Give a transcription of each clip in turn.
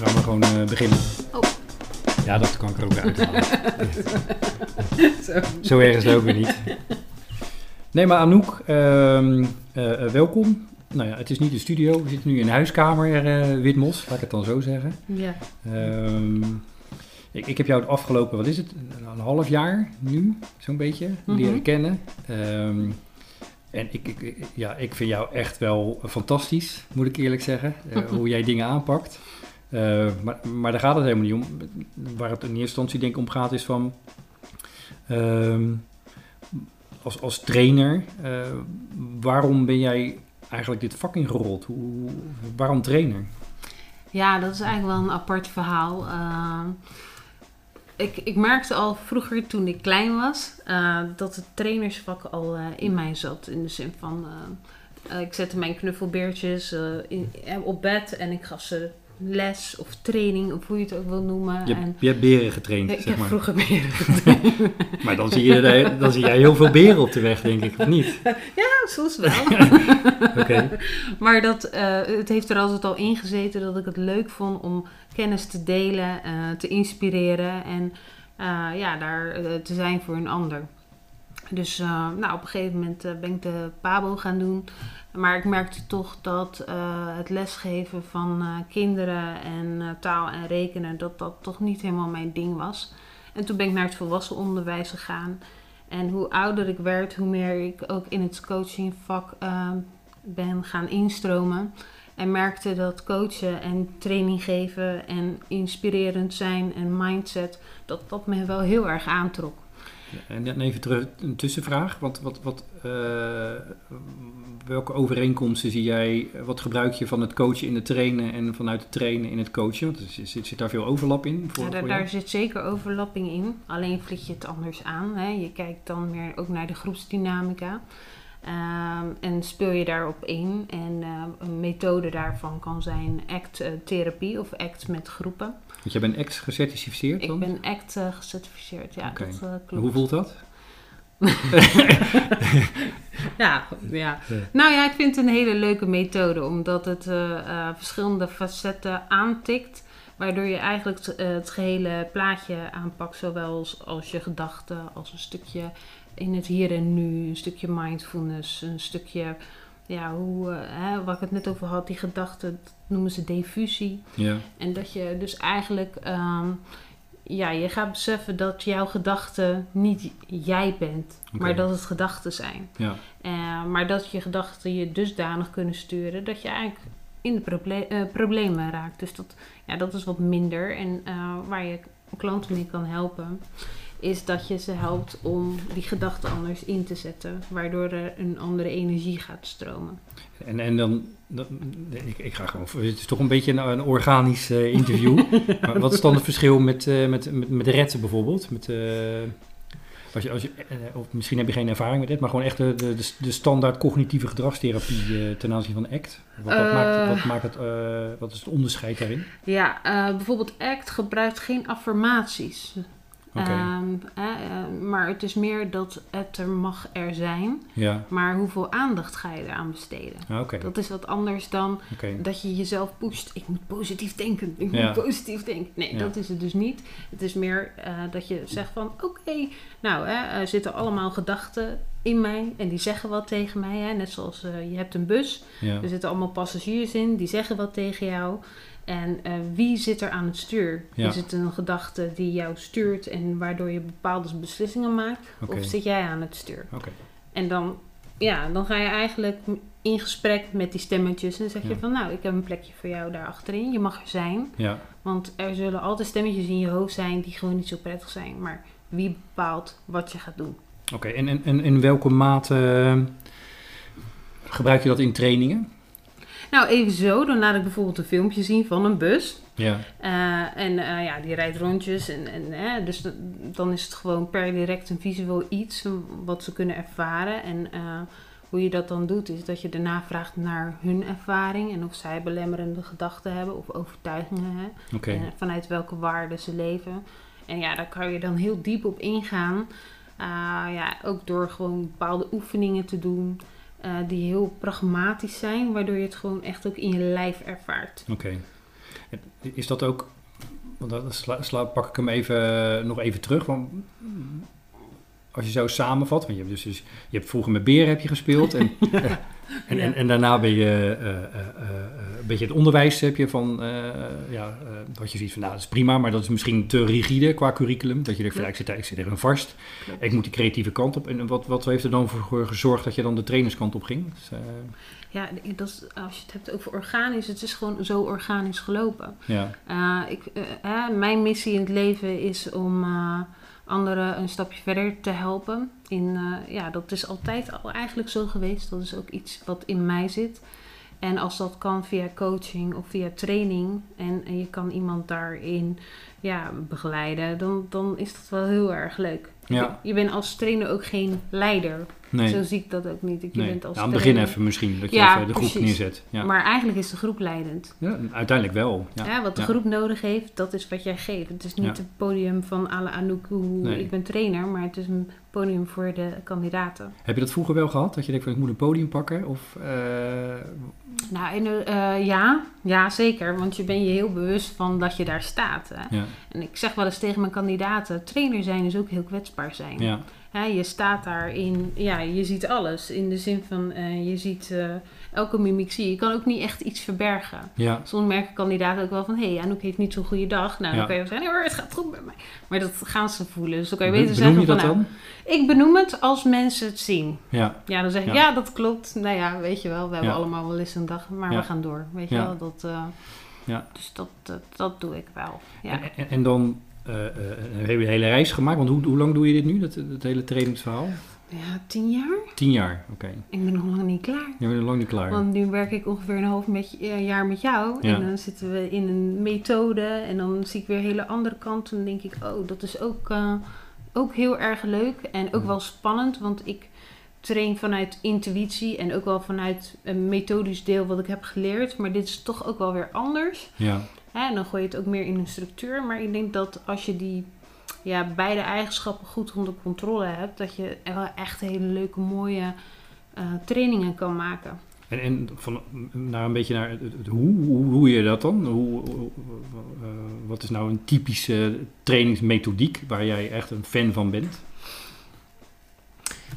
gaan we gewoon eh, beginnen. Oh. Ja, dat kan ik er ook weer uithalen. Zo. Zo erg is het ook weer niet. Nee, maar Anouk, ehm, eh, eh, welkom. Nou ja, het is niet de studio. We zitten nu in de huiskamer, eh Witmos, laat ik het dan zo zeggen. Ja. Ehm, ik, ik heb jou het afgelopen, wat is het, een half jaar nu, zo'n beetje, leren Mhm. kennen. Ehm, en ik, ik, ja, ik vind jou echt wel fantastisch, moet ik eerlijk zeggen, hoe jij dingen aanpakt. Eh, maar, maar daar gaat het helemaal niet om. Waar het in eerste instantie denk ik om gaat is van... ehm, als, als trainer, eh, waarom ben jij eigenlijk dit vak ingerold? Hoe, waarom trainer? ja, dat is eigenlijk wel een apart verhaal. Ehm, ik, ik merkte al vroeger toen ik klein was eh, dat het trainersvak al in mij zat. In de zin van, ik zette mijn knuffelbeertjes in, op bed en ik gaf ze les of training of hoe je het ook wil noemen. Je, en, je hebt beren getraind, ik zeg heb maar. vroeger beren getraind. Maar dan zie, je, dan zie jij heel veel beren op de weg, denk ik, of niet? ja, soms wel. Oké. Maar dat, eh, het heeft er altijd al in gezeten dat ik het leuk vond om kennis te delen, eh, te inspireren en eh, ja, daar te zijn voor een ander. Dus eh, nou, op een gegeven moment eh, ben ik de PABO gaan doen. Maar ik merkte toch dat eh, het lesgeven van kinderen en taal en rekenen, dat dat toch niet helemaal mijn ding was. En toen ben ik naar het volwassen onderwijs gegaan. En hoe ouder ik werd, hoe meer ik ook in het coachingvak eh, ben gaan instromen. En merkte dat coachen en training geven en inspirerend zijn en mindset, dat dat me wel heel erg aantrok. En dan even terug, een tussenvraag. Wat, wat, wat, eh, welke overeenkomsten zie jij, wat gebruik je van het coachen in het trainen en vanuit het trainen in het coachen? Want er zit, zit, daar veel overlap in? Voor, Ja, daar, voor daar zit zeker overlapping in. Alleen vlieg je het anders aan. Hè. Je kijkt dan meer ook naar de groepsdynamica. Ehm, en speel je daarop in. En eh, een methode daarvan kan zijn ACT-therapie of ACT met groepen. Want jij bent ex gecertificeerd dan? Ik ben ACT eh, gecertificeerd, ja, dat eh, klopt. Hoe voelt dat? Ja, ja. Nou ja, ik vind het een hele leuke methode, omdat het eh, eh, verschillende facetten aantikt. Waardoor je eigenlijk het, eh, het gehele plaatje aanpakt, zowel als, als je gedachten, als een stukje in het hier en nu, een stukje mindfulness, een stukje, ja, hoe, eh, hè, waar ik het net over had, die gedachten, dat noemen ze diffusie. Ja. En dat je dus eigenlijk, ehm, ja, je gaat beseffen dat jouw gedachten niet jij bent, maar dat het gedachten zijn. ja. Eh, maar dat je gedachten je dusdanig kunnen sturen dat je eigenlijk in de proble- eh, problemen raakt. Dus dat, ja, dat is wat minder. En waar je klanten mee kan helpen, is dat je ze helpt om die gedachten anders in te zetten. Waardoor er een andere energie gaat stromen. En, en dan, dan- ik, ik ga gewoon, het is toch een beetje een, een organisch eh, interview. maar wat is dan het verschil met, eh met, met, met retten bijvoorbeeld? Met, eh, als je, als je, of misschien heb je geen ervaring met dit, maar gewoon echt de, de, de- standaard cognitieve gedragstherapie ten aanzien van ACT. Wat, wat, maakt, wat, maakt het, wat is het onderscheid daarin? Ja, bijvoorbeeld ACT gebruikt geen affirmaties. Ehm, eh, eh, maar het is meer dat het er mag er zijn. ja, Maar hoeveel aandacht ga je eraan besteden? Ah, Dat is wat anders dan dat je jezelf pusht. Ik moet positief denken. Ik Ja. moet positief denken. Nee, Ja. dat is het dus niet. Het is meer eh, dat je zegt van... Oké, nou, hè, er zitten allemaal gedachten in mij. En die zeggen wat tegen mij. Hè. Net zoals eh, je hebt een bus. Er zitten allemaal passagiers in. Die zeggen wat tegen jou. En eh, wie zit er aan het stuur? Ja. Is het een gedachte die jou stuurt... en waardoor je bepaalde beslissingen maakt? Of zit jij aan het stuur? oké. En dan, ja, dan ga je eigenlijk in gesprek met die stemmetjes. En dan zeg je Ja. van, nou, ik heb een plekje voor jou daar achterin. Je mag er zijn. Ja, Want er zullen altijd stemmetjes in je hoofd zijn die gewoon niet zo prettig zijn. Maar wie bepaalt wat je gaat doen? oké. En, en, en in welke mate eh, gebruik je dat in trainingen? Nou, even zo. Dan laat ik bijvoorbeeld een filmpje zien van een bus. Ja, Eh, en eh, ja, die rijdt rondjes. En, en, hè, dus dan is het gewoon per direct een visueel iets wat ze kunnen ervaren. En eh, hoe je dat dan doet, is dat je daarna vraagt naar hun ervaring. En of zij belemmerende gedachten hebben of overtuigingen. Hè. En vanuit welke waarden ze leven. En ja, daar kan je dan heel diep op ingaan. Ja, ook door gewoon bepaalde oefeningen te doen. Eh, die heel pragmatisch zijn, waardoor je het gewoon echt ook in je lijf ervaart. Oké. Is dat ook, want dat sla, sla- pak ik hem even, nog even terug, want als je zo samenvat, want je hebt, dus, dus- je hebt vroeger met beren heb je gespeeld en, en, en, en daarna ben je eh, eh, eh, eh, beetje het onderwijs heb je van, eh, ja, eh, dat je ziet van nou dat is prima, maar dat is misschien te rigide qua curriculum, dat je denkt van ja, ik zit, ik zit er een vast, Klopt. ik moet die creatieve kant op en wat, wat heeft er dan voor gezorgd dat je dan de trainerskant op ging? Dus, eh, Ja, dat is, als je het hebt over organisch, het is gewoon zo organisch gelopen. ja, ik, hè, mijn missie in het leven is om anderen een stapje verder te helpen. In, ja, dat is altijd al eigenlijk zo geweest. Dat is ook iets wat in mij zit. En als dat kan via coaching of via training en, en je kan iemand daarin ja, begeleiden, dan, dan is dat wel heel erg leuk. Ja. Je bent als trainer ook geen leider. nee. Zo zie ik dat ook niet. Je nee. bent als Nou, aan het begin even misschien, dat je Ja, even de groep precies. neerzet. Ja. Maar eigenlijk is de groep leidend. ja, uiteindelijk wel. Ja. Ja, wat de Ja. groep nodig heeft, dat is wat jij geeft. Het is niet Ja. het podium van Ala Anouk, Nee. ik ben trainer, maar het is een podium voor de kandidaten. Heb je dat vroeger wel gehad? Dat je denkt van ik moet een podium pakken? Of, eh, Nou, eh, ja, ja, zeker. Want je bent je heel bewust van dat je daar staat. Hè? ja, En ik zeg wel eens tegen mijn kandidaten, trainer zijn is ook heel kwetsbaar zijn. ja, Ja, je staat daarin, ja, je ziet alles. In de zin van, eh, je ziet eh, elke mimiek zie je. Je kan ook niet echt iets verbergen. ja, Soms merken kandidaten ook wel van... hé, hey, Anouk heeft niet zo'n goede dag. Nou, dan kan je wel zeggen... nee hoor, het gaat goed met mij. Maar dat gaan ze voelen. Dus dan kan je Be- beter benoem zeggen je van... dat nou, dan? ik benoem het als mensen het zien. Ja, Ja, dan zeg ik... Ja. Dat klopt. Nou ja, weet je wel. We hebben allemaal wel eens een dag. Maar we gaan door. Weet je Ja. wel. Dat, eh, Ja. Dus dat, dat, dat doe ik wel. Ja. En, en, en dan eh, eh, heb je een hele reis gemaakt. Want hoe, hoe lang doe je dit nu, dat, dat hele trainingsverhaal? Ja, tien jaar? Tien jaar, oké. Ik ben nog lang niet klaar. Je bent nog lang niet klaar. Want nu werk ik ongeveer een half met, eh, jaar met jou. Ja. En dan zitten we in een methode. En dan zie ik weer een hele andere kant. En denk ik, oh, dat is ook, eh, ook heel erg leuk. En ook wel spannend. Want ik train vanuit intuïtie. En ook wel vanuit een methodisch deel wat ik heb geleerd. Maar dit is toch ook wel weer anders. Ja, en dan gooi je het ook meer in een structuur. Maar ik denk dat als je die ja, beide eigenschappen goed onder controle hebt. Dat je echt hele leuke, mooie eh, trainingen kan maken. en, en van, naar een beetje naar hoe, hoe doe je dat dan? Hoe, hoe- eh, wat is nou een typische trainingsmethodiek waar jij echt een fan van bent?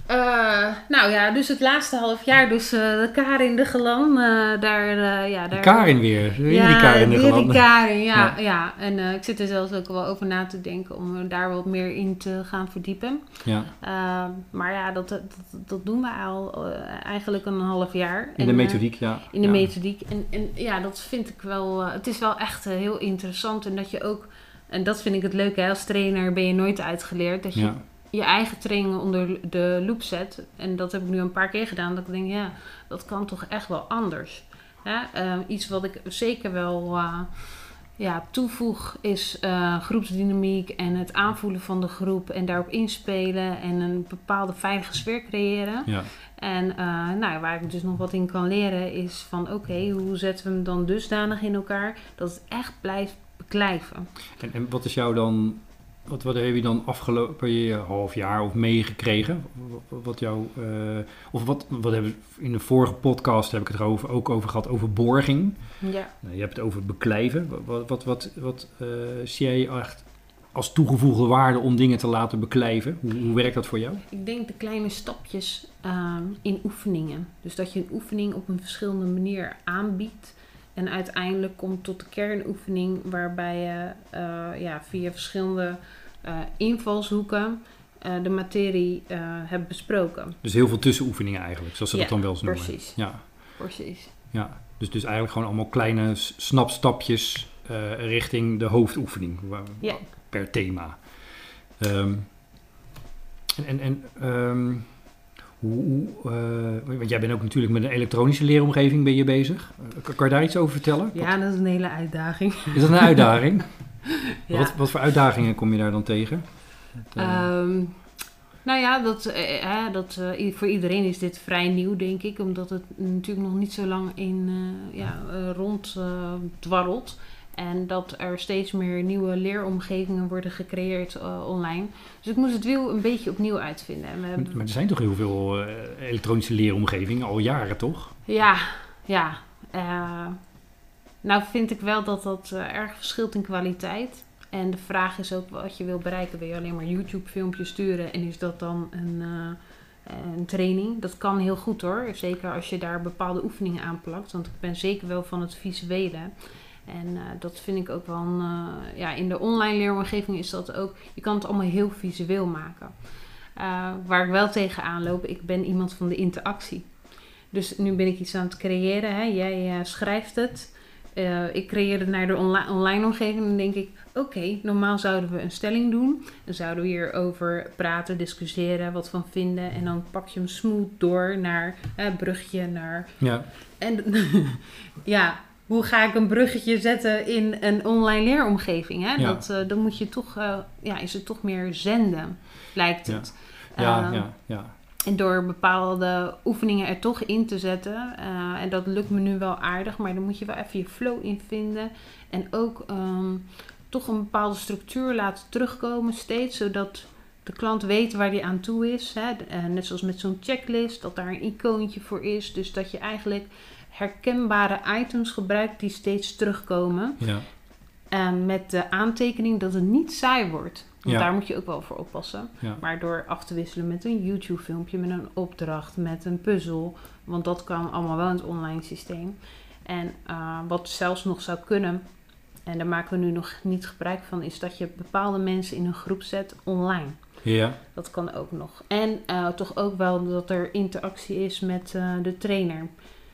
Eh, nou ja, dus het laatste half jaar, dus eh, de Karin de Gelan, eh, daar, ja, daar... Karin weer, weer ja, die Karin de weer die. Karin, ja. Ja. ja. En ik zit er zelfs ook wel over na te denken om daar wat meer in te gaan verdiepen. Ja, maar ja, dat, dat, dat doen we al eigenlijk een half jaar. in En, de methodiek, ja. in de ja. methodiek. En, en ja, dat vind ik wel. het is wel echt heel interessant. En dat je ook. En dat vind ik het leuke. Hè, als trainer ben je nooit uitgeleerd. Dat je je eigen trainingen onder de loep zet. En dat heb ik nu een paar keer gedaan. Dat ik denk, ja, dat kan toch echt wel anders. Hè? Eh, iets wat ik zeker wel eh, ja, toevoeg is eh, groepsdynamiek en het aanvoelen van de groep en daarop inspelen en een bepaalde veilige sfeer creëren. ja. En eh, nou, waar ik dus nog wat in kan leren is van oké, hoe zetten we hem dan dusdanig in elkaar dat het echt blijft beklijven. En, en wat is jou dan, wat, wat heb je dan afgelopen half jaar of meegekregen? Wat, wat jou, eh, of wat, wat hebben we in de vorige podcast heb ik het erover, ook over gehad, over borging. Ja. Nou, je hebt het over beklijven. Wat, wat, wat, wat, wat eh, zie jij echt als toegevoegde waarde om dingen te laten beklijven? Hoe, hoe werkt dat voor jou? Ik denk de kleine stapjes ehm, in oefeningen. Dus dat je een oefening op een verschillende manier aanbiedt. En uiteindelijk komt tot de kernoefening waarbij je eh, ja, via verschillende eh, invalshoeken eh, de materie hebt besproken. Dus heel veel tussenoefeningen eigenlijk, zoals ze dat dan wel eens noemen. precies. Ja, Precies. ja. Dus, dus eigenlijk gewoon allemaal kleine snapstapjes richting de hoofdoefening Ja. per thema. Ehm, en en, en ehm, hoe, eh, want jij bent ook natuurlijk met een elektronische leeromgeving ben je bezig. Eh, kan, je daar iets over vertellen? Ja, dat is een hele uitdaging. Is dat een uitdaging? Ja. wat, wat voor uitdagingen kom je daar dan tegen? Dat, eh, Ehm, nou ja, dat, eh, dat, voor iedereen is dit vrij nieuw, denk ik. Omdat het natuurlijk nog niet zo lang in ja, rond dwarrelt. En dat er steeds meer nieuwe leeromgevingen worden gecreëerd eh, online. Dus ik moest het wiel een beetje opnieuw uitvinden. En we hebben, maar er zijn toch heel veel eh, elektronische leeromgevingen, al jaren toch? ja, ja. eh, Nou vind ik wel dat dat erg verschilt in kwaliteit. En de vraag is ook wat je wil bereiken. Wil je alleen maar YouTube-filmpjes sturen en is dat dan een, een training? Dat kan heel goed hoor. Zeker als je daar bepaalde oefeningen aan plakt. Want ik ben zeker wel van het visuele. En eh, dat vind ik ook wel een, eh, ja, in de online leeromgeving is dat ook. Je kan het allemaal heel visueel maken. Eh, waar ik wel tegenaan loop, ik ben iemand van de interactie. Dus nu ben ik iets aan het creëren. Hè? Jij schrijft het. Ik creëer het naar de onli- online omgeving. En dan denk ik, oké, normaal zouden we een stelling doen. Dan zouden we hierover praten, discussiëren, wat van vinden. En dan pak je hem smooth door naar brugje, naar Ja, en ja, hoe ga ik een bruggetje zetten in een online leeromgeving? Hè? Ja. Dat, eh, dan moet je toch, eh, ja, is het toch meer zenden, lijkt het. ja, Eh, ja, ja. En door bepaalde oefeningen er toch in te zetten. eh, en dat lukt me nu wel aardig, maar dan moet je wel even je flow in vinden. En ook ehm, toch een bepaalde structuur laten terugkomen steeds, zodat de klant weet waar hij aan toe is. Hè? Net zoals met zo'n checklist, dat daar een icoontje voor is. Dus dat je eigenlijk herkenbare items gebruikt die steeds terugkomen. ja. En met de aantekening dat het niet saai wordt. Want Ja. daar moet je ook wel voor oppassen. Ja. Maar door af te wisselen met een YouTube-filmpje, met een opdracht, met een puzzel. Want dat kan allemaal wel in het online systeem. En eh, wat zelfs nog zou kunnen, en daar maken we nu nog niet gebruik van, is dat je bepaalde mensen in een groep zet online. Ja, Dat kan ook nog. En eh, toch ook wel dat er interactie is met eh, de trainer.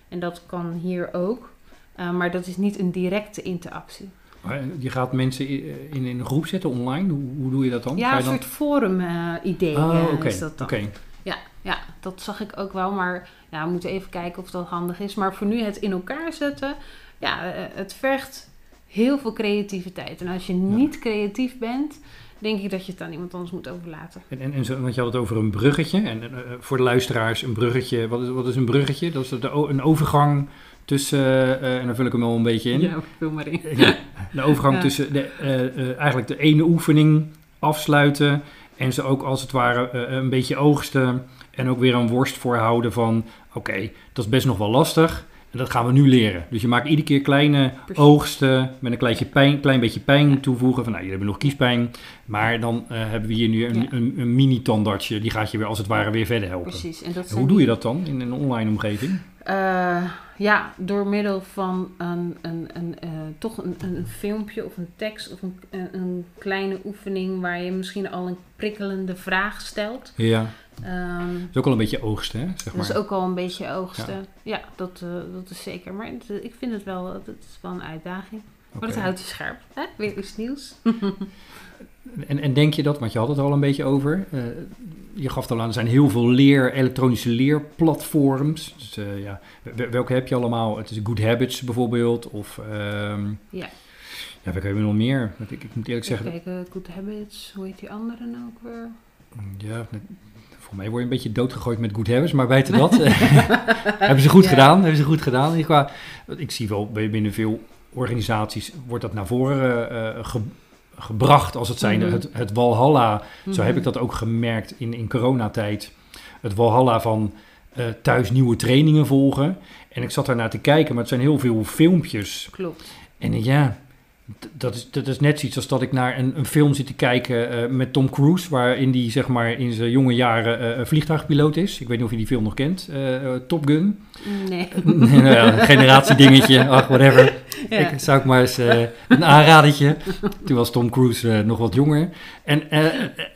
En dat kan hier ook. Eh, maar dat is niet een directe interactie. Maar je gaat mensen i- in, in een groep zetten online. Hoe, hoe doe je dat dan? Ja, een dan... soort forum-idee Oh, oké. is dat dan. oké. Ja, ja, dat zag ik ook wel. Maar ja, we moeten even kijken of dat handig is. Maar voor nu het in elkaar zetten, ja, eh, het vergt heel veel creativiteit. En als je niet creatief bent, denk ik dat je het aan iemand anders moet overlaten. En, en, en zo, want je had het over een bruggetje. En eh, voor de luisteraars, een bruggetje. Wat is, wat is een bruggetje? Dat is de, een overgang tussen. eh, en dan vul ik hem wel een beetje in. Ja, vul maar in. Ja, de overgang Ja. tussen de, eh, eh, eigenlijk de ene oefening afsluiten. En ze ook als het ware eh, een beetje oogsten. En ook weer een worst voorhouden van: oké, dat is best nog wel lastig. En dat gaan we nu leren. Dus je maakt iedere keer kleine Precies. oogsten met een kleintje pijn, klein beetje pijn toevoegen. Van nou, jullie hebben nog kiespijn. Maar dan eh, hebben we hier nu een, Ja. een, een mini-tandartsje. Die gaat je weer als het ware weer verder helpen. Precies. En dat En zijn hoe doe je dat dan in een online omgeving? Eh, ja, door middel van een, een, een, eh, toch een, een filmpje of een tekst of een, een kleine oefening waar je misschien al een prikkelende vraag stelt. Ja, Ehm, dat is ook al een beetje oogsten, hè? Zeg dat maar. is ook al een beetje oogsten. Ja, dat, eh, dat is zeker. Maar het- ik vind het wel, het is wel een uitdaging. Maar Oké. dat houdt je scherp. Hè? Weer iets nieuws. En, en denk je dat, want je had het al een beetje over. eh, je gaf het al aan, er zijn heel veel leer, elektronische leerplatforms. Dus, eh, ja, wel- welke heb je allemaal? Het is Good Habits bijvoorbeeld. Of ehm, Ja. ja, welke hebben we nog meer? Ik, ik moet eerlijk zeggen, Kijk, Good Habits, hoe heet die andere nou ook weer? Ja, voor mij word je een beetje doodgegooid met Good Habits, maar buiten dat hebben ze goed Ja. gedaan. Hebben ze goed gedaan. Ik, qua, ik zie wel binnen veel organisaties wordt dat naar voren eh, ge- gebracht als het zijn Mhm. het, het Walhalla Zo Mhm. heb ik dat ook gemerkt in, in coronatijd. Het walhalla van eh, thuis nieuwe trainingen volgen. En ik zat daar naar te kijken, maar het zijn heel veel filmpjes. Klopt. En eh, ja, dat is, dat is net zoiets als dat ik naar een, een film zit te kijken eh, met Tom Cruise... waarin die zeg maar in zijn jonge jaren eh, vliegtuigpiloot is. Ik weet niet of je die film nog kent, eh, Top Gun. Nee. nou ja, een generatiedingetje, ach, whatever. Ja. Ik zou ik maar eens eh, een aanradertje. Toen was Tom Cruise eh, nog wat jonger. En, eh,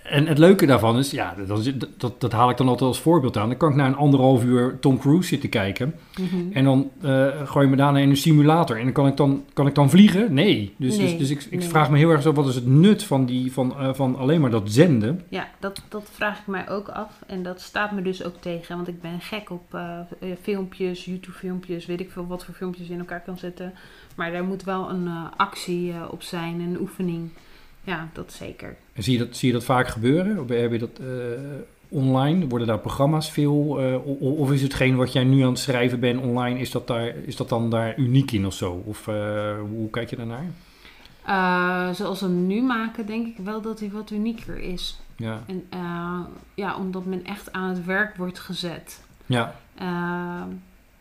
en het leuke daarvan is, ja, dat, dat, dat haal ik dan altijd als voorbeeld aan. Dan kan ik na een anderhalf uur Tom Cruise zitten kijken. Mhm. En dan gooi je me daarna in een simulator. En dan kan ik dan, kan ik dan vliegen? Nee. Dus, dus, Nee, dus ik, ik nee. vraag me heel erg zo, wat is het nut van, die, van, van alleen maar dat zenden? Ja, dat, dat vraag ik mij ook af. En dat staat me dus ook tegen. Want ik ben gek op eh, eh, filmpjes, YouTube-filmpjes, weet ik veel wat voor filmpjes je in elkaar kan zetten. Maar daar moet wel een eh, actie eh, op zijn, een oefening. Ja, dat zeker. En zie je dat, zie je dat vaak gebeuren? Of heb je dat eh, online? Worden daar programma's veel? of is hetgeen wat jij nu aan het schrijven bent online, is dat, daar, is dat dan daar uniek in of zo? Of hoe kijk je daarnaar? Eh, zoals we hem nu maken, denk ik wel dat hij wat unieker is. Ja, En ja, omdat men echt aan het werk wordt gezet. ja, Eh,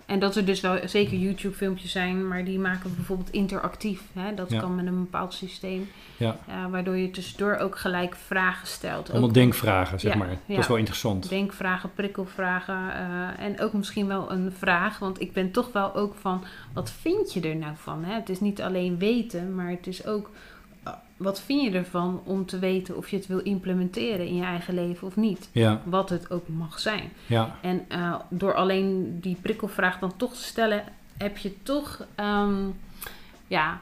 En dat er dus wel zeker YouTube-filmpjes zijn, maar die maken bijvoorbeeld interactief. Hè? Dat Ja. kan met een bepaald systeem. Ja. eh, waardoor je tussendoor ook gelijk vragen stelt. Allemaal Ook denkvragen, zeg Ja, maar. Dat is wel interessant. denkvragen, prikkelvragen. eh, en ook misschien wel een vraag. Want ik ben toch wel ook van, wat vind je er nou van? Hè? Het is niet alleen weten, maar het is ook... wat vind je ervan om te weten of je het wil implementeren in je eigen leven of niet? Ja, Wat het ook mag zijn. ja, En eh, door alleen die prikkelvraag dan toch te stellen, heb je toch ehm, ja,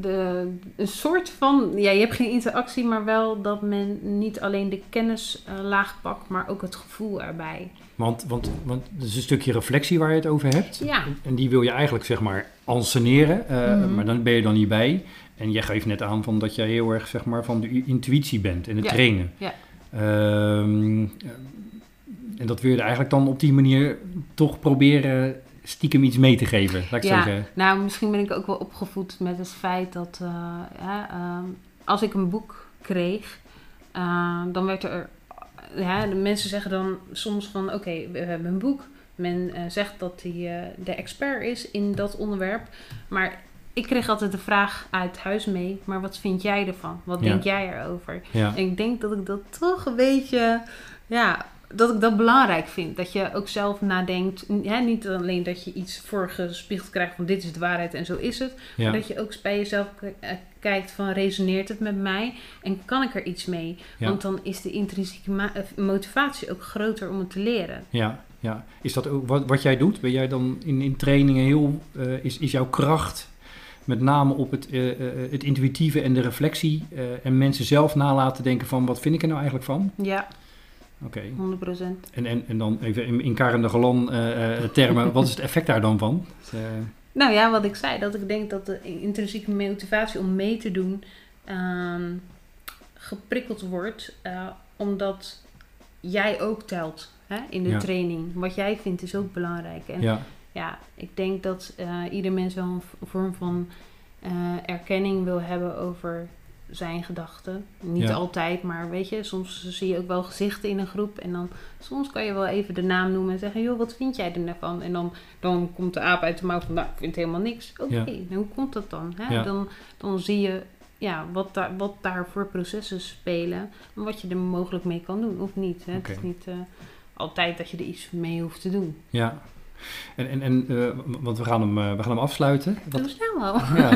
de, een soort van. Ja, je hebt geen interactie, maar wel dat men niet alleen de kennislaag pakt, maar ook het gevoel erbij. want, want, want het is een stukje reflectie waar je het over hebt. Ja, En die wil je eigenlijk, zeg maar, anseneren. eh, Mhm. Maar dan ben je dan niet bij. En jij geeft net aan van dat jij heel erg, zeg maar, van de intuïtie bent en het Ja, trainen. ja. Ehm, en dat wil je eigenlijk dan op die manier toch proberen stiekem iets mee te geven, laat ik Ja. zo zeggen. nou misschien ben ik ook wel opgevoed met het feit dat eh, ja, ehm, als ik een boek kreeg, eh, dan werd er. Ja, de mensen zeggen dan soms van oké, we hebben een boek. Men eh, zegt dat hij de expert is in dat onderwerp. Maar ik kreeg altijd de vraag uit huis mee. Maar wat vind jij ervan? Wat Ja. denk jij erover? Ja, En ik denk dat ik dat toch een beetje, ja, dat ik dat belangrijk vind. Dat je ook zelf nadenkt. Hè, niet alleen dat je iets voorgespiegeld krijgt van dit is de waarheid en zo is het. ja, Maar dat je ook bij jezelf eh, kijkt van resoneert het met mij en kan ik er iets mee? Want dan is de intrinsieke eh, motivatie ook groter om het te leren. ja, ja. Is dat ook wat, wat jij doet? Ben jij dan in, in trainingen heel... eh, is, is jouw kracht met name op het, eh, eh, het intuïtieve en de reflectie... eh, en mensen zelf nalaten denken van... wat vind ik er nou eigenlijk van? Ja, Oké. 100%. En, en, en dan even in, in Karen de Galan eh, eh, termen, wat is het effect daar dan van? Eh, Nou ja, wat ik zei, dat ik denk dat de intrinsieke motivatie om mee te doen ehm, geprikkeld wordt, eh, omdat jij ook telt hè, in de Ja. training. Wat jij vindt is ook belangrijk. En ja, ja, ik denk dat eh, ieder mens wel een vorm van eh, erkenning wil hebben over zijn gedachten. Niet Ja. altijd, maar weet je, soms zie je ook wel gezichten in een groep. En dan soms kan je wel even de naam noemen en zeggen: joh, wat vind jij er nou van? En dan, dan komt de aap uit de mouw van: nou, ik vind helemaal niks. Oké, Ja. nou, hoe komt dat dan? Hè? Ja. Dan, dan zie je ja, wat, daar, wat daar voor processen spelen. En wat je er mogelijk mee kan doen of niet. Hè? Het is niet eh, altijd dat je er iets mee hoeft te doen. ja. En, en, en eh, want we gaan hem, eh, we gaan hem afsluiten. Wat, Doe snel wel. ja,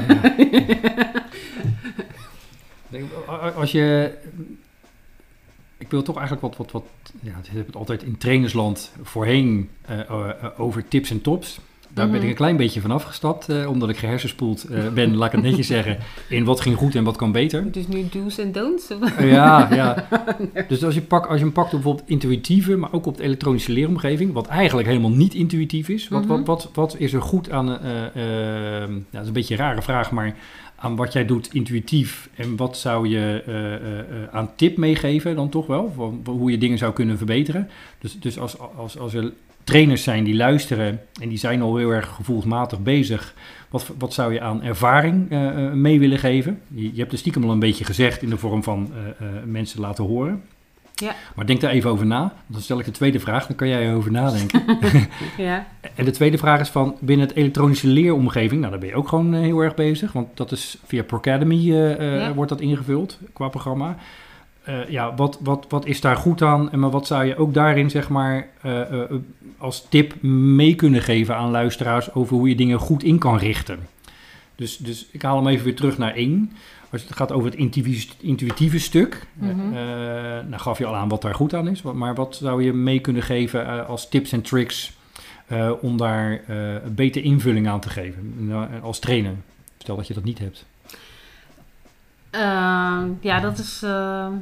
a- Als je... Ik wil toch eigenlijk wat... wat, wat ja, het heb het altijd in trainersland voorheen eh, eh, over tips en tops. Daar ben Mhm. ik een klein beetje van afgestapt, eh, omdat ik gehersenspoeld eh, ben, laat ik het netjes zeggen, in wat ging goed en wat kan beter. Dus nu do's en don'ts. Ja, ja. Dus als je, pak, als je hem pakt op bijvoorbeeld intuïtieve, maar ook op de elektronische leeromgeving, wat eigenlijk helemaal niet intuïtief is. Wat, Mhm. wat, wat, wat is er goed aan, eh, ja, dat is een beetje een rare vraag, maar aan wat jij doet intuïtief en wat zou je aan tip meegeven dan toch wel, van hoe je dingen zou kunnen verbeteren. Dus, dus als, als, als er trainers zijn die luisteren en die zijn al heel erg gevoelsmatig bezig, wat, wat zou je aan ervaring eh, eh, mee willen geven? Je, je hebt het stiekem al een beetje gezegd in de vorm van eh, mensen laten horen. Ja. Maar denk daar even over na. Dan stel ik de tweede vraag, dan kan jij erover nadenken. ja. en de tweede vraag is van binnen het elektronische leeromgeving. Nou, daar ben je ook gewoon heel erg bezig. Want dat is via Procademy Ja. wordt dat ingevuld qua programma. Eh, ja, wat, wat, wat is daar goed aan? En maar wat zou je ook daarin, zeg maar, eh, eh, als tip mee kunnen geven aan luisteraars over hoe je dingen goed in kan richten? Dus, dus ik haal hem even weer terug naar één. Als het gaat over het intuïtieve, intuïtieve stuk, nou gaf je al aan wat daar goed aan is. Maar wat zou je mee kunnen geven als tips en tricks om daar een betere invulling aan te geven Nou, als trainer? Stel dat je dat niet hebt. Ehm, ja, dat is, ehm,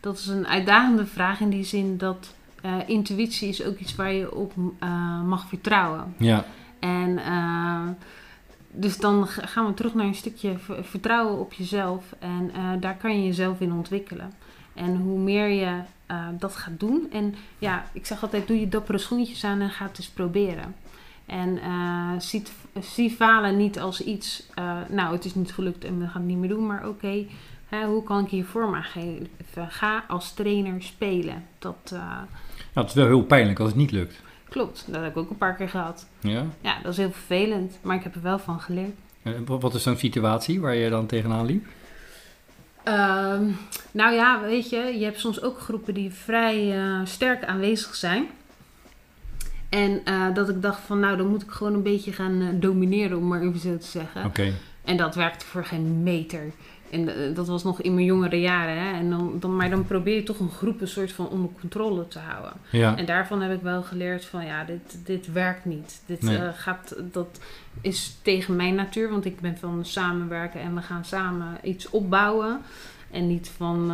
dat is een uitdagende vraag in die zin dat eh, intuïtie is ook iets waar je op eh, mag vertrouwen. Ja, En eh, dus dan gaan we terug naar een stukje vertrouwen op jezelf. En eh, daar kan je jezelf in ontwikkelen. En hoe meer je dat gaat doen. En ja, ik zeg altijd, doe je dappere schoentjes aan en ga het eens proberen. En eh, ziet, zie falen niet als iets, eh, nou het is niet gelukt en we gaan het niet meer doen. Maar oké, hoe kan ik hier vorm aan geven? Ga als trainer spelen. Dat, eh, nou, het is wel heel pijnlijk als het niet lukt. Klopt, dat heb ik ook een paar keer gehad. Ja? Ja, dat is heel vervelend, maar ik heb er wel van geleerd. En wat is zo'n situatie waar je dan tegenaan liep? Ehm, nou ja, weet je, je hebt soms ook groepen die vrij sterk aanwezig zijn. En eh, dat ik dacht van, nou, dan moet ik gewoon een beetje gaan eh, domineren, om maar even zo te zeggen. Oké. En dat werkte voor geen meter. En eh, dat was nog in mijn jongere jaren. Hè? En dan, dan, maar dan probeer je toch een groep een soort van onder controle te houden. Ja. En daarvan heb ik wel geleerd van ja, dit, dit werkt niet. Dit Nee. gaat, dat is tegen mijn natuur, want ik ben van samenwerken en we gaan samen iets opbouwen. En niet van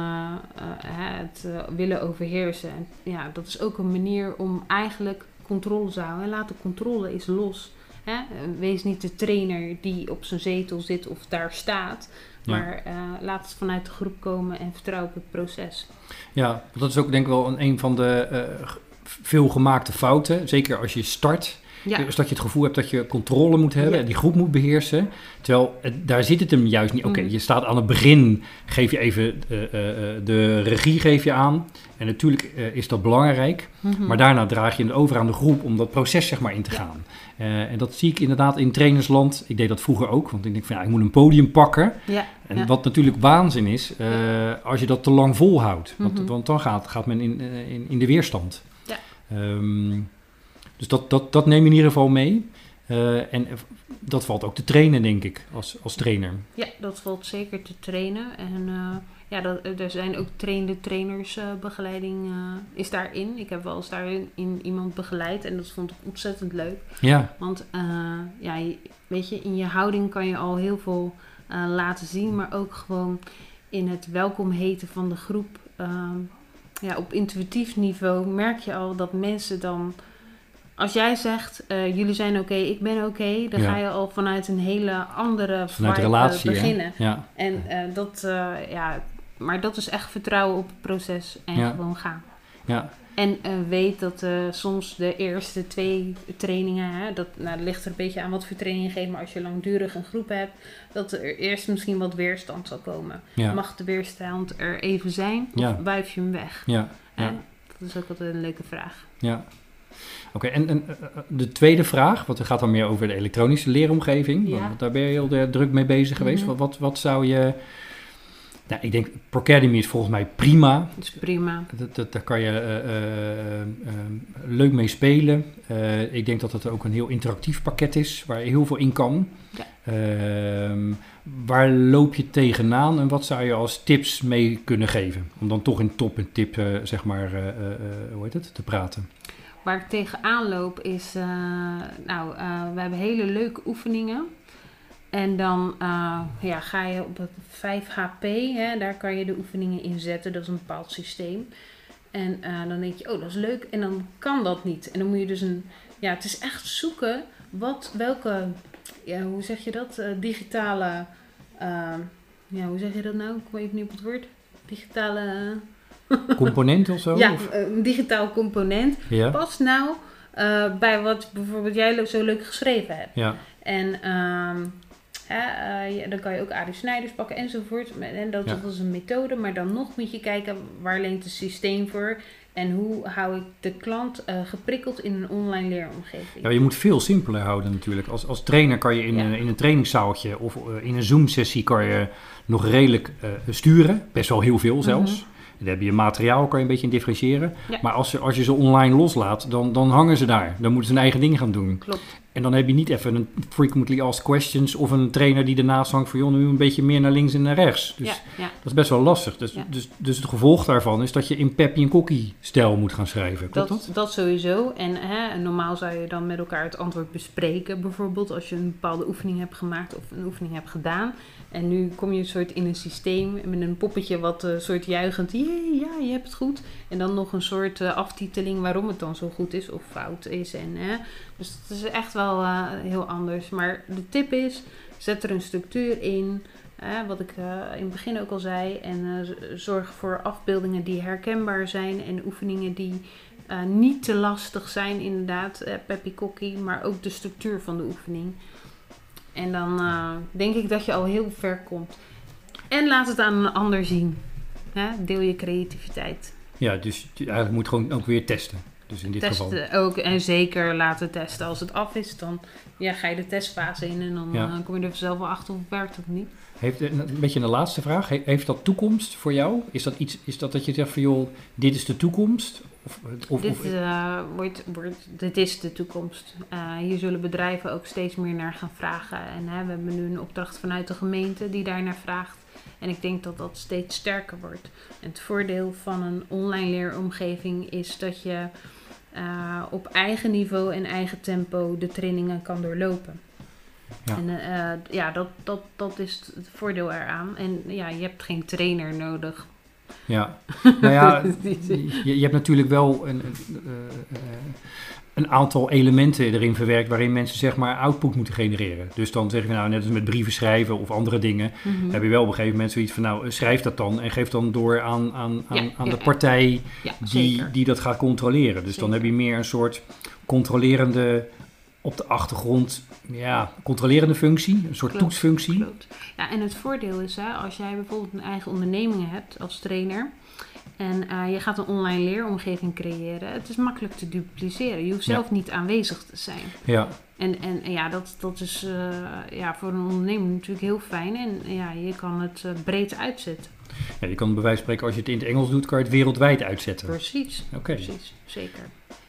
het willen overheersen. En ja, dat is ook een manier om eigenlijk controle te houden. En laat de controle is los. Hè? Wees niet de trainer die op zijn zetel zit of daar staat. Ja. Maar eh, laat het vanuit de groep komen en vertrouw op het proces. Ja, dat is ook denk ik wel een, een van de g- veel gemaakte fouten. Zeker als je start. Ja, Is dat je het gevoel hebt dat je controle moet hebben. Ja. En die groep moet beheersen. Terwijl daar zit het hem juist niet. Oké, Mhm. je staat aan het begin. Geef je even eh, eh, eh, de regie geef je aan. En natuurlijk is dat belangrijk. Mhm. Maar daarna draag je het over aan de groep om dat proces zeg maar in te gaan. En dat zie ik inderdaad in trainersland. Ik deed dat vroeger ook. Want ik denk van ja, ik moet een podium pakken. ja, En wat natuurlijk waanzin is, als je dat te lang volhoudt. Want, Mhm. want dan gaat, gaat men in, in, in de weerstand. Ja. Dus dat, dat, dat neem je in ieder geval mee. Eh, en dat valt ook te trainen, denk ik, als, als trainer. Ja, dat valt zeker te trainen. En eh, ja, dat, er zijn ook trainde trainersbegeleiding eh, is daarin. Ik heb wel eens daarin in iemand begeleid en dat vond ik ontzettend leuk. Ja, Want ja, weet je, in je houding kan je al heel veel laten zien, maar ook gewoon in het welkom heten van de groep. Ja, op intuïtief niveau merk je al dat mensen dan. Als jij zegt, eh, jullie zijn oké, ik ben oké, dan Ja. ga je al vanuit een hele andere vanuit vibe, eh, relatie. beginnen. Ja, En eh, dat, ja, maar dat is echt vertrouwen op het proces en Ja. gewoon gaan. ja, En weet dat soms de eerste twee trainingen, hè, dat, nou, dat ligt er een beetje aan wat voor training je geeft, maar als je langdurig een groep hebt, dat er eerst misschien wat weerstand zal komen. Mag de weerstand er even zijn of wuif je hem weg? ja, ja, Dat is ook altijd een leuke vraag. ja. Oké, en, en eh, eh, de tweede vraag, want het gaat dan meer over de elektronische leeromgeving. Ja. Want daar ben je heel druk mee bezig geweest. Mhm. wat, wat, wat zou je... Nou, ik denk, Procademy is volgens mij prima. Dat is prima. Dat, dat, daar kan je eh, eh, eh, leuk mee spelen. Ik denk dat het ook een heel interactief pakket is, waar je heel veel in kan. Ja. Ehm, waar loop je tegenaan en wat zou je als tips mee kunnen geven? Om dan toch in top en tip, zeg maar, hoe heet het, te praten. Waar ik tegenaan loop is, eh, nou, eh, we hebben hele leuke oefeningen. En dan eh, ja, ga je op het 5HP, hè, daar kan je de oefeningen in zetten. Dat is een bepaald systeem. En dan denk je, oh, dat is leuk. En dan kan dat niet. En dan moet je dus een, ja, het is echt zoeken wat, welke, ja, hoe zeg je dat? Digitale, ja, hoe zeg je dat nou? Ik kom even niet op het woord. Digitale, Component of zo? ja, Of- een digitaal component ja, past nou eh, bij wat bijvoorbeeld jij zo leuk geschreven hebt. ja, En ehm, eh, ja, dan kan je ook Arie Snijders pakken enzovoort. En dat, dat is een methode, maar dan nog moet je kijken waar leent het systeem voor en hoe hou ik de klant eh, geprikkeld in een online leeromgeving. ja, je moet veel simpeler houden natuurlijk. Als, als trainer kan je in, Ja. een, in een trainingszaaltje of eh, in een Zoom-sessie kan je nog redelijk eh, sturen. Best wel heel veel zelfs. Mhm. Dan heb je materiaal, kan je een beetje in differentiëren. Ja. Maar als je, als je ze online loslaat, dan, dan hangen ze daar. Dan moeten ze hun eigen ding gaan doen. Klopt. En dan heb je niet even een frequently asked questions of een trainer die ernaast hangt van joh, nu een beetje meer naar links en naar rechts. Dus ja, ja. dat is best wel lastig. Dus, Ja. dus, dus het gevolg daarvan is dat je in Peppy en Kokkie stijl moet gaan schrijven. Klopt dat? Dat, dat sowieso. En hè, normaal zou je dan met elkaar het antwoord bespreken. Bijvoorbeeld als je een bepaalde oefening hebt gemaakt of een oefening hebt gedaan. En nu kom je een soort in een systeem met een poppetje wat een soort juichend. Jee, ja, je hebt het goed. En dan nog een soort eh, aftiteling waarom het dan zo goed is of fout is. En, hè, dus het is echt wel eh, heel anders. Maar de tip is, zet er een structuur in. Wat ik eh, in het begin ook al zei. En eh, zorg voor afbeeldingen die herkenbaar zijn. En oefeningen die niet te lastig zijn, inderdaad. Peppy Kokkie, maar ook de structuur van de oefening. En dan denk ik dat je al heel ver komt. En laat het aan een ander zien. Deel je creativiteit. Ja, dus eigenlijk moet gewoon ook weer testen. Dus in dit geval. Testen ook en zeker laten testen. Als het af is, dan ja, ga je de testfase in en dan Ja. eh, kom je er zelf wel achter of het werkt of niet. Heeft, een een beetje een laatste vraag. He- heeft dat toekomst voor jou? Is dat iets, is dat dat je zegt van joh, dit is de toekomst? Of, of, dit, of- eh, wordt, wordt, dit is de toekomst. Eh, hier zullen bedrijven ook steeds meer naar gaan vragen. En hè, we hebben nu een opdracht vanuit de gemeente die daar naar vraagt. En ik denk dat dat steeds sterker wordt. En het voordeel van een online leeromgeving is dat je eh, op eigen niveau en eigen tempo de trainingen kan doorlopen. Ja. En eh, ja, dat, dat, dat is het voordeel eraan. En ja, je hebt geen trainer nodig. Ja, nou ja, je, je hebt natuurlijk wel een, een, eh, een aantal elementen erin verwerkt waarin mensen zeg maar output moeten genereren. Dus dan zeg je nou, net als met brieven schrijven of andere dingen, Mhm. heb je wel op een gegeven moment zoiets van nou, schrijf dat dan en geef dan door aan, aan, aan, Ja, aan ja, de partij Ja, die, die dat gaat controleren. Dus dan heb je meer een soort controlerende op de achtergrond, ja, controlerende functie, een soort Klopt, toetsfunctie. Klopt. Ja, en het voordeel is, hè, als jij bijvoorbeeld een eigen onderneming hebt als trainer en eh, je gaat een online leeromgeving creëren, het is makkelijk te dupliceren. Je hoeft Ja. zelf niet aanwezig te zijn. Ja, En, en, ja, dat, dat is eh, ja, voor een ondernemer natuurlijk heel fijn en ja, je kan het eh, breed uitzetten. ja, je kan bij wijze van spreken, als je het in het Engels doet, kan je het wereldwijd uitzetten. Precies, Oké. precies, zeker.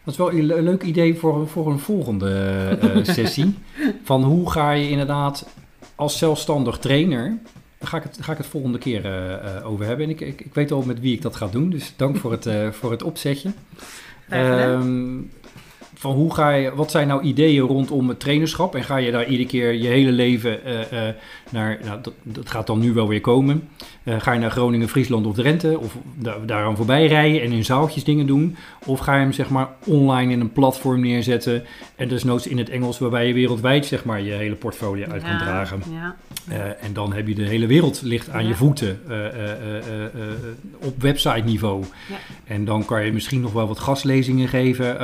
Dat is wel een le- leuk idee voor, voor een volgende sessie. Van hoe ga je inderdaad als zelfstandig trainer. Daar ga ik het, ga ik het volgende keer eh, eh, over hebben. En ik, ik, ik weet al met wie ik dat ga doen. Dus dank voor het, eh, voor het opzetje. Van hoe ga je, wat zijn nou ideeën rondom het trainerschap? En ga je daar iedere keer je hele leven eh, eh, naar, nou, dat, dat gaat dan nu wel weer komen. Eh, ga je naar Groningen, Friesland of Drenthe of da daaraan voorbij rijden en in zaaltjes dingen doen? Of ga je hem zeg maar online in een platform neerzetten en desnoods in het Engels waarbij je wereldwijd zeg maar je hele portfolio uit kan Ja, dragen? Ja, en dan heb je de hele wereld ligt aan Ja. je voeten op website niveau. Ja. En dan kan je misschien nog wel wat gastlezingen geven.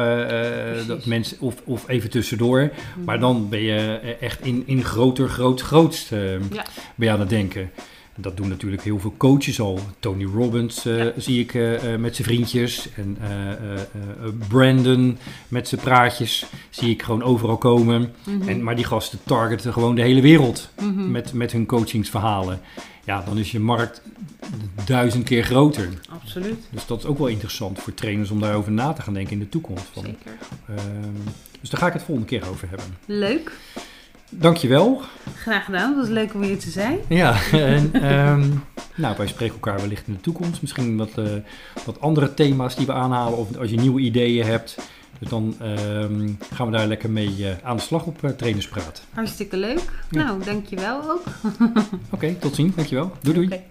Dat mensen, of, of even tussendoor. Maar dan ben je eh, echt in, in groter, groot, grootst eh, Ja. ben je aan het denken. Dat doen natuurlijk heel veel coaches al. Tony Robbins eh, Ja. zie ik eh, eh, met zijn vriendjes. En Brandon met zijn praatjes zie ik gewoon overal komen. Mhm. En, maar die gasten targeten gewoon de hele wereld Mhm. met, met hun coachingsverhalen. Ja, dan is je markt duizend keer groter. Absoluut, Dus dat is ook wel interessant voor trainers om daarover na te gaan denken in de toekomst. Van, zeker. ehm, dus daar ga ik het volgende keer over hebben. Leuk, Dankjewel. graag gedaan. Het was leuk om hier te zijn. Ja, en ehm, nou, wij spreken elkaar wellicht in de toekomst. Misschien wat, eh, wat andere thema's die we aanhalen. Of als je nieuwe ideeën hebt. Dus dan ehm, gaan we daar lekker mee eh, aan de slag op uh, Trainerspraat. Hartstikke leuk. Ja. Nou, dankjewel ook. Oké, tot ziens. Dankjewel. Doei doei.